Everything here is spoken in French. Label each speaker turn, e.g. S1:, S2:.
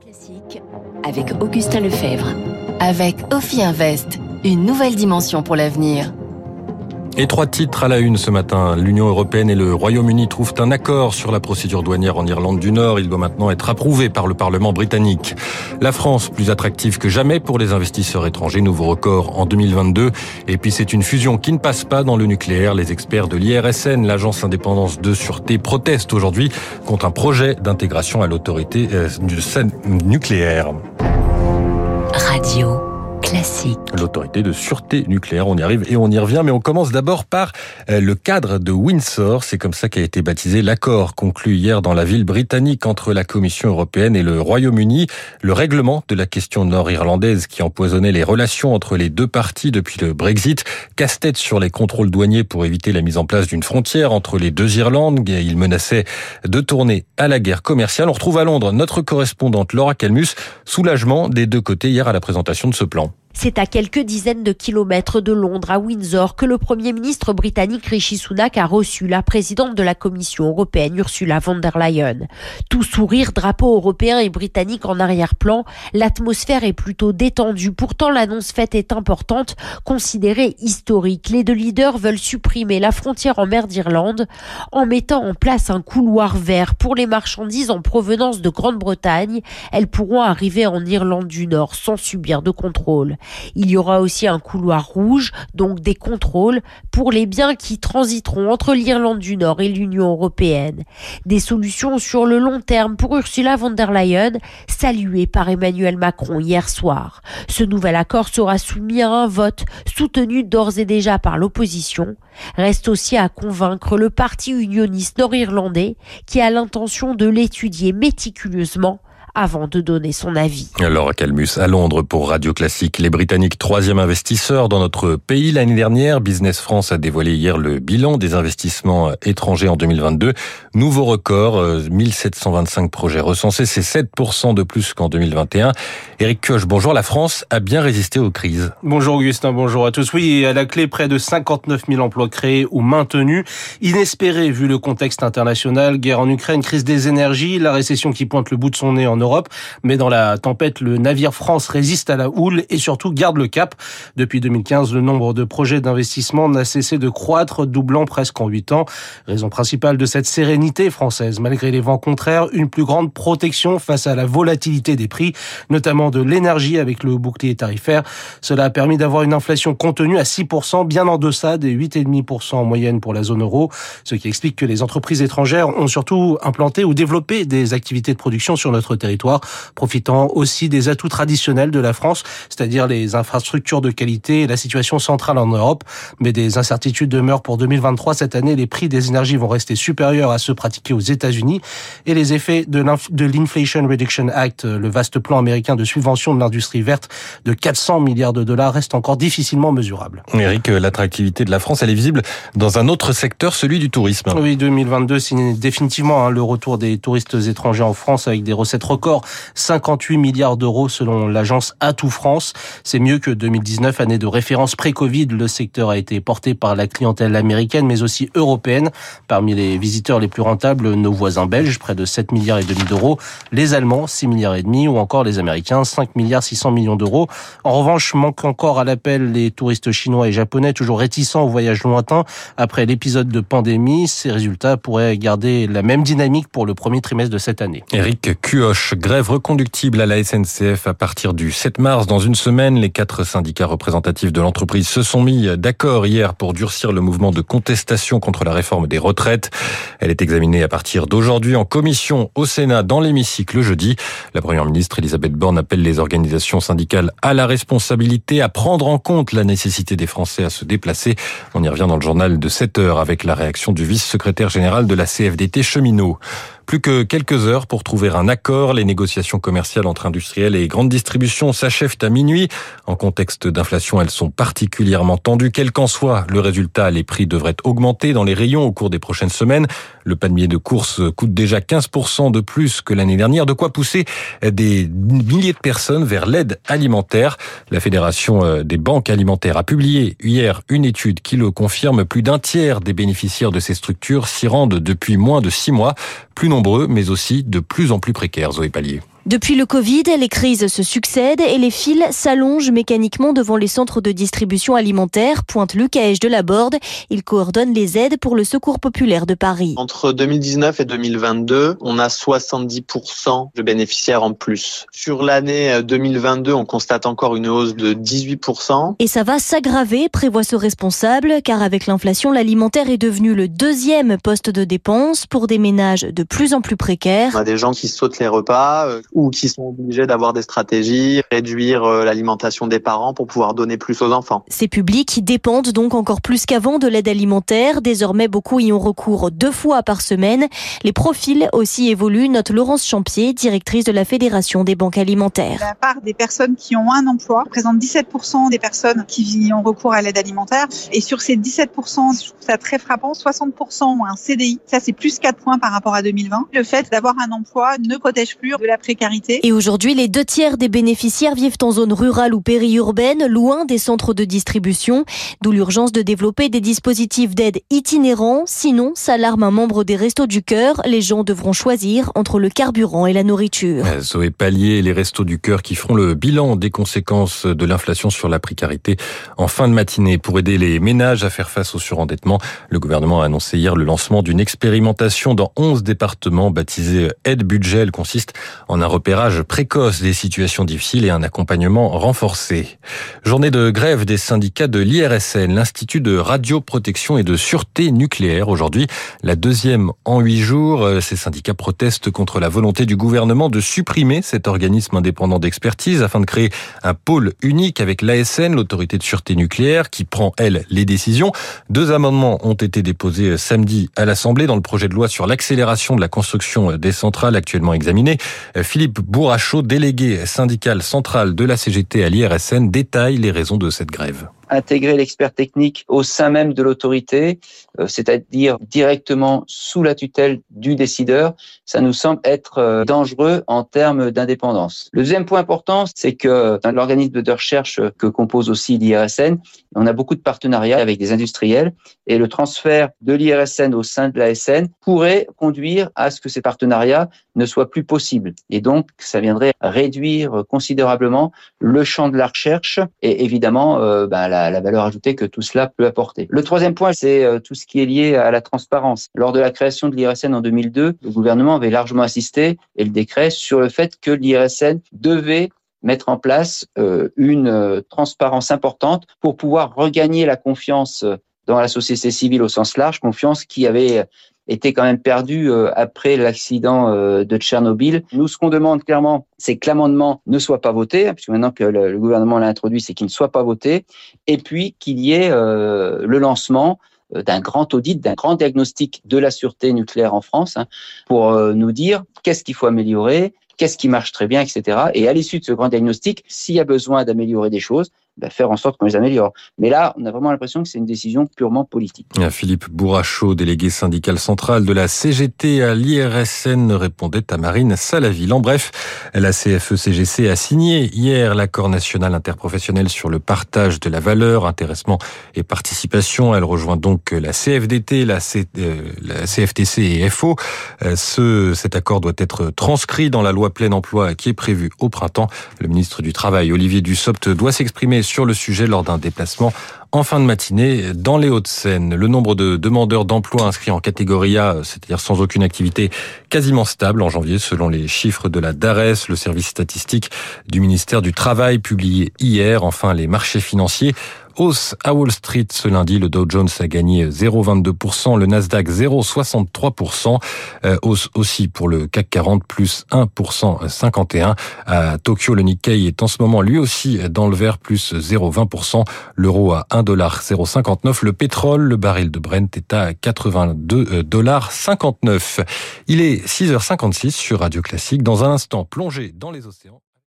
S1: Classique avec Augustin Lefebvre. Avec Ophi Invest, une nouvelle dimension pour l'avenir.
S2: Et trois titres à la une ce matin. L'Union européenne et le Royaume-Uni trouvent un accord sur la procédure douanière en Irlande du Nord. Il doit maintenant être approuvé par le Parlement britannique. La France, plus attractive que jamais pour les investisseurs étrangers. Nouveau record en 2022. Et puis c'est une fusion qui ne passe pas dans le nucléaire. Les experts de l'IRSN, l'agence indépendante de sûreté, protestent aujourd'hui contre un projet d'intégration à l'autorité euh, nucléaire.
S1: Radio. Classique.
S2: L'autorité de sûreté nucléaire, on y arrive et on y revient, mais on commence d'abord par euh, le cadre de Windsor. C'est comme ça qu'a été baptisé l'accord conclu hier dans la ville britannique entre la Commission européenne et le Royaume-Uni. Le règlement de la question nord-irlandaise qui empoisonnait les relations entre les deux parties depuis le Brexit. Casse-tête sur les contrôles douaniers pour éviter la mise en place d'une frontière entre les deux Irlandes. Il menaçait de tourner à la guerre commerciale. On retrouve à Londres notre correspondante Laura Calmus. Soulagement des deux côtés hier à la présentation de ce plan.
S3: C'est à quelques dizaines de kilomètres de Londres, à Windsor, que le Premier ministre britannique Rishi Sunak a reçu la présidente de la Commission européenne, Ursula von der Leyen. Tout sourire, drapeau européen et britannique en arrière-plan, l'atmosphère est plutôt détendue. Pourtant, l'annonce faite est importante, considérée historique. Les deux leaders veulent supprimer la frontière en mer d'Irlande en mettant en place un couloir vert pour les marchandises en provenance de Grande-Bretagne. Elles pourront arriver en Irlande du Nord sans subir de contrôle. Il y aura aussi un couloir rouge, donc des contrôles pour les biens qui transiteront entre l'Irlande du Nord et l'Union européenne. Des solutions sur le long terme pour Ursula von der Leyen, saluées par Emmanuel Macron hier soir. Ce nouvel accord sera soumis à un vote soutenu d'ores et déjà par l'opposition. Reste aussi à convaincre le parti unioniste nord-irlandais qui a l'intention de l'étudier méticuleusement avant de donner son avis.
S2: Laura Calmus à Londres pour Radio Classique. Les Britanniques, troisième investisseur dans notre pays l'année dernière. Business France a dévoilé hier le bilan des investissements étrangers en 2022. Nouveau record, 1725 euh, projets recensés, c'est 7% de plus qu'en 2021. Eric Kioch, bonjour. La France a bien résisté aux crises.
S4: Bonjour Augustin, bonjour à tous. Oui, à la clé, près de 59 000 emplois créés ou maintenus. Inespéré vu le contexte international, guerre en Ukraine, crise des énergies, la récession qui pointe le bout de son nez en Mais dans la tempête, le navire France résiste à la houle et surtout garde le cap. Depuis 2015, le nombre de projets d'investissement n'a cessé de croître, doublant presque en 8 ans. Raison principale de cette sérénité française, malgré les vents contraires, une plus grande protection face à la volatilité des prix, notamment de l'énergie avec le bouclier tarifaire. Cela a permis d'avoir une inflation contenue à 6%, bien en deçà des 8,5% en moyenne pour la zone euro, ce qui explique que les entreprises étrangères ont surtout implanté ou développé des activités de production sur notre territoire profitant aussi des atouts traditionnels de la France, c'est-à-dire les infrastructures de qualité et la situation centrale en Europe. Mais des incertitudes demeurent pour 2023. Cette année, les prix des énergies vont rester supérieurs à ceux pratiqués aux États-Unis et les effets de l'Inflation Reduction Act, le vaste plan américain de subvention de l'industrie verte de 400 milliards de dollars, restent encore difficilement mesurables.
S2: Eric, l'attractivité de la France, elle est visible dans un autre secteur, celui du tourisme.
S4: Oui, 2022 signe définitivement hein, le retour des touristes étrangers en France avec des recettes records 58 milliards d'euros selon l'agence Atout France. C'est mieux que 2019, année de référence pré-Covid. Le secteur a été porté par la clientèle américaine, mais aussi européenne. Parmi les visiteurs les plus rentables, nos voisins belges, près de 7 milliards et demi d'euros. Les Allemands, 6 milliards et demi, ou encore les Américains, 5 milliards 600 millions d'euros. En revanche, manquent encore à l'appel les touristes chinois et japonais, toujours réticents aux voyages lointains. Après l'épisode de pandémie, ces résultats pourraient garder la même dynamique pour le premier trimestre de cette année.
S2: Eric Cuoche, Grève reconductible à la SNCF à partir du 7 mars. Dans une semaine, les quatre syndicats représentatifs de l'entreprise se sont mis d'accord hier pour durcir le mouvement de contestation contre la réforme des retraites. Elle est examinée à partir d'aujourd'hui en commission au Sénat dans l'hémicycle jeudi. La première ministre Elisabeth Borne appelle les organisations syndicales à la responsabilité, à prendre en compte la nécessité des Français à se déplacer. On y revient dans le journal de 7 heures avec la réaction du vice-secrétaire général de la CFDT cheminot. Plus que quelques heures pour trouver un accord. Les négociations commerciales entre industriels et grandes distributions s'achèvent à minuit. En contexte d'inflation, elles sont particulièrement tendues. Quel qu'en soit le résultat, les prix devraient augmenter dans les rayons au cours des prochaines semaines. Le panier de course coûte déjà 15% de plus que l'année dernière. De quoi pousser des milliers de personnes vers l'aide alimentaire. La Fédération euh, des banques alimentaires a publié hier une étude qui le confirme. Plus d'un tiers des bénéficiaires de ces structures s'y rendent depuis moins de six mois. Plus nombreux, mais aussi de plus en plus précaires, Zoé Pallier.
S5: Depuis le Covid, les crises se succèdent et les fils s'allongent mécaniquement devant les centres de distribution alimentaire, pointe Luc de la Borde. Il coordonne les aides pour le Secours populaire de Paris.
S6: Entre 2019 et 2022, on a 70% de bénéficiaires en plus. Sur l'année 2022, on constate encore une hausse de 18%.
S5: Et ça va s'aggraver, prévoit ce responsable, car avec l'inflation, l'alimentaire est devenu le deuxième poste de dépense pour des ménages de plus en plus précaires.
S6: On a des gens qui sautent les repas euh, ou qui sont obligés d'avoir des stratégies, réduire euh, l'alimentation des parents pour pouvoir donner plus aux enfants.
S5: Ces publics dépendent donc encore plus qu'avant de l'aide alimentaire. Désormais, beaucoup y ont recours deux fois par semaine. Les profils aussi évoluent, note Laurence Champier, directrice de la Fédération des banques alimentaires.
S7: La part des personnes qui ont un emploi représente 17% des personnes qui ont recours à l'aide alimentaire. Et sur ces 17%, je trouve ça très frappant, 60% ont un CDI. Ça, c'est plus 4 points par rapport à 2020. Le fait d'avoir un emploi ne protège plus de la précarité.
S5: Et aujourd'hui, les deux tiers des bénéficiaires vivent en zone rurale ou périurbaine, loin des centres de distribution, d'où l'urgence de développer des dispositifs d'aide itinérants. Sinon, s'alarme un membre des Restos du Cœur, les gens devront choisir entre le carburant et la nourriture.
S2: Zoé Pallier, les Restos du Cœur qui feront le bilan des conséquences de l'inflation sur la précarité en fin de matinée. Pour aider les ménages à faire face au surendettement, le gouvernement a annoncé hier le lancement d'une expérimentation dans 11 départements baptisée Aide Budget. Elle consiste en un repérage précoce des situations difficiles et un accompagnement renforcé. Journée de grève des syndicats de l'IRSN, l'Institut de radioprotection et de sûreté nucléaire. Aujourd'hui, la deuxième en huit jours. Ces syndicats protestent contre la volonté du gouvernement de supprimer cet organisme indépendant d'expertise afin de créer un pôle unique avec l'ASN, l'autorité de sûreté nucléaire, qui prend, elle, les décisions. Deux amendements ont été déposés samedi à l'Assemblée dans le projet de loi sur l'accélération de la construction des centrales actuellement examiné. Philippe Bourrachaud, délégué syndical central de la CGT à l'IRSN, détaille les raisons de cette grève
S8: intégrer l'expert technique au sein même de l'autorité, euh, c'est-à-dire directement sous la tutelle du décideur, ça nous semble être euh, dangereux en termes d'indépendance. Le deuxième point important, c'est que dans l'organisme de recherche que compose aussi l'IRSN, on a beaucoup de partenariats avec des industriels et le transfert de l'IRSN au sein de l'ASN pourrait conduire à ce que ces partenariats ne soient plus possibles. Et donc, ça viendrait réduire considérablement le champ de la recherche et évidemment euh, bah, la, valeur ajoutée que tout cela peut apporter. Le troisième point, c'est euh, tout ce qui est lié à la transparence. Lors de la création de l'IRSN en 2002, le gouvernement avait largement insisté, et le décret, sur le fait que l'IRSN devait mettre en place euh, une euh, transparence importante pour pouvoir regagner la confiance dans la société civile au sens large, confiance qui avait été quand même perdue après l'accident de Tchernobyl. Nous, ce qu'on demande clairement, c'est que l'amendement ne soit pas voté, hein, puisque maintenant que le, gouvernement l'a introduit, c'est qu'il ne soit pas voté, et puis qu'il y ait le lancement d'un grand audit, d'un grand diagnostic de la sûreté nucléaire en France, hein, pour nous dire qu'est-ce qu'il faut améliorer, qu'est-ce qui marche très bien, etc. Et à l'issue de ce grand diagnostic, s'il y a besoin d'améliorer des choses, bah, faire en sorte qu'on les améliore. Mais là, on a vraiment l'impression que c'est une décision purement politique.
S2: Philippe Bourrachaud, délégué syndical central de la CGT à l'IRSN, répondait à Marine Salaville. En bref, la CFE-CGC a signé hier l'accord national interprofessionnel sur le partage de la valeur, intéressement et participation. Elle rejoint donc la CFDT, la, C, euh, la CFTC et FO. Euh, ce, cet accord doit être transcrit dans la loi plein emploi qui est prévue au printemps. Le ministre du Travail, Olivier Dussopt, doit s'exprimer sur le sujet lors d'un déplacement en fin de matinée dans les Hauts-de-Seine. Le nombre de demandeurs d'emploi inscrits en catégorie A, c'est-à-dire sans aucune activité, quasiment stable en janvier selon les chiffres de la DARES, le service statistique du ministère du Travail publié hier. Enfin, les marchés financiers Hausse à Wall Street ce lundi, le Dow Jones a gagné 0,22%, le Nasdaq 0,63%, euh, hausse aussi pour le CAC 40 plus 1% 51. À Tokyo, le Nikkei est en ce moment lui aussi dans le vert plus 0,20%, l'euro à 1,059$, le pétrole, le baril de Brent est à 82,59$. Il est 6h56 sur Radio Classique. Dans un instant, plongé dans les océans.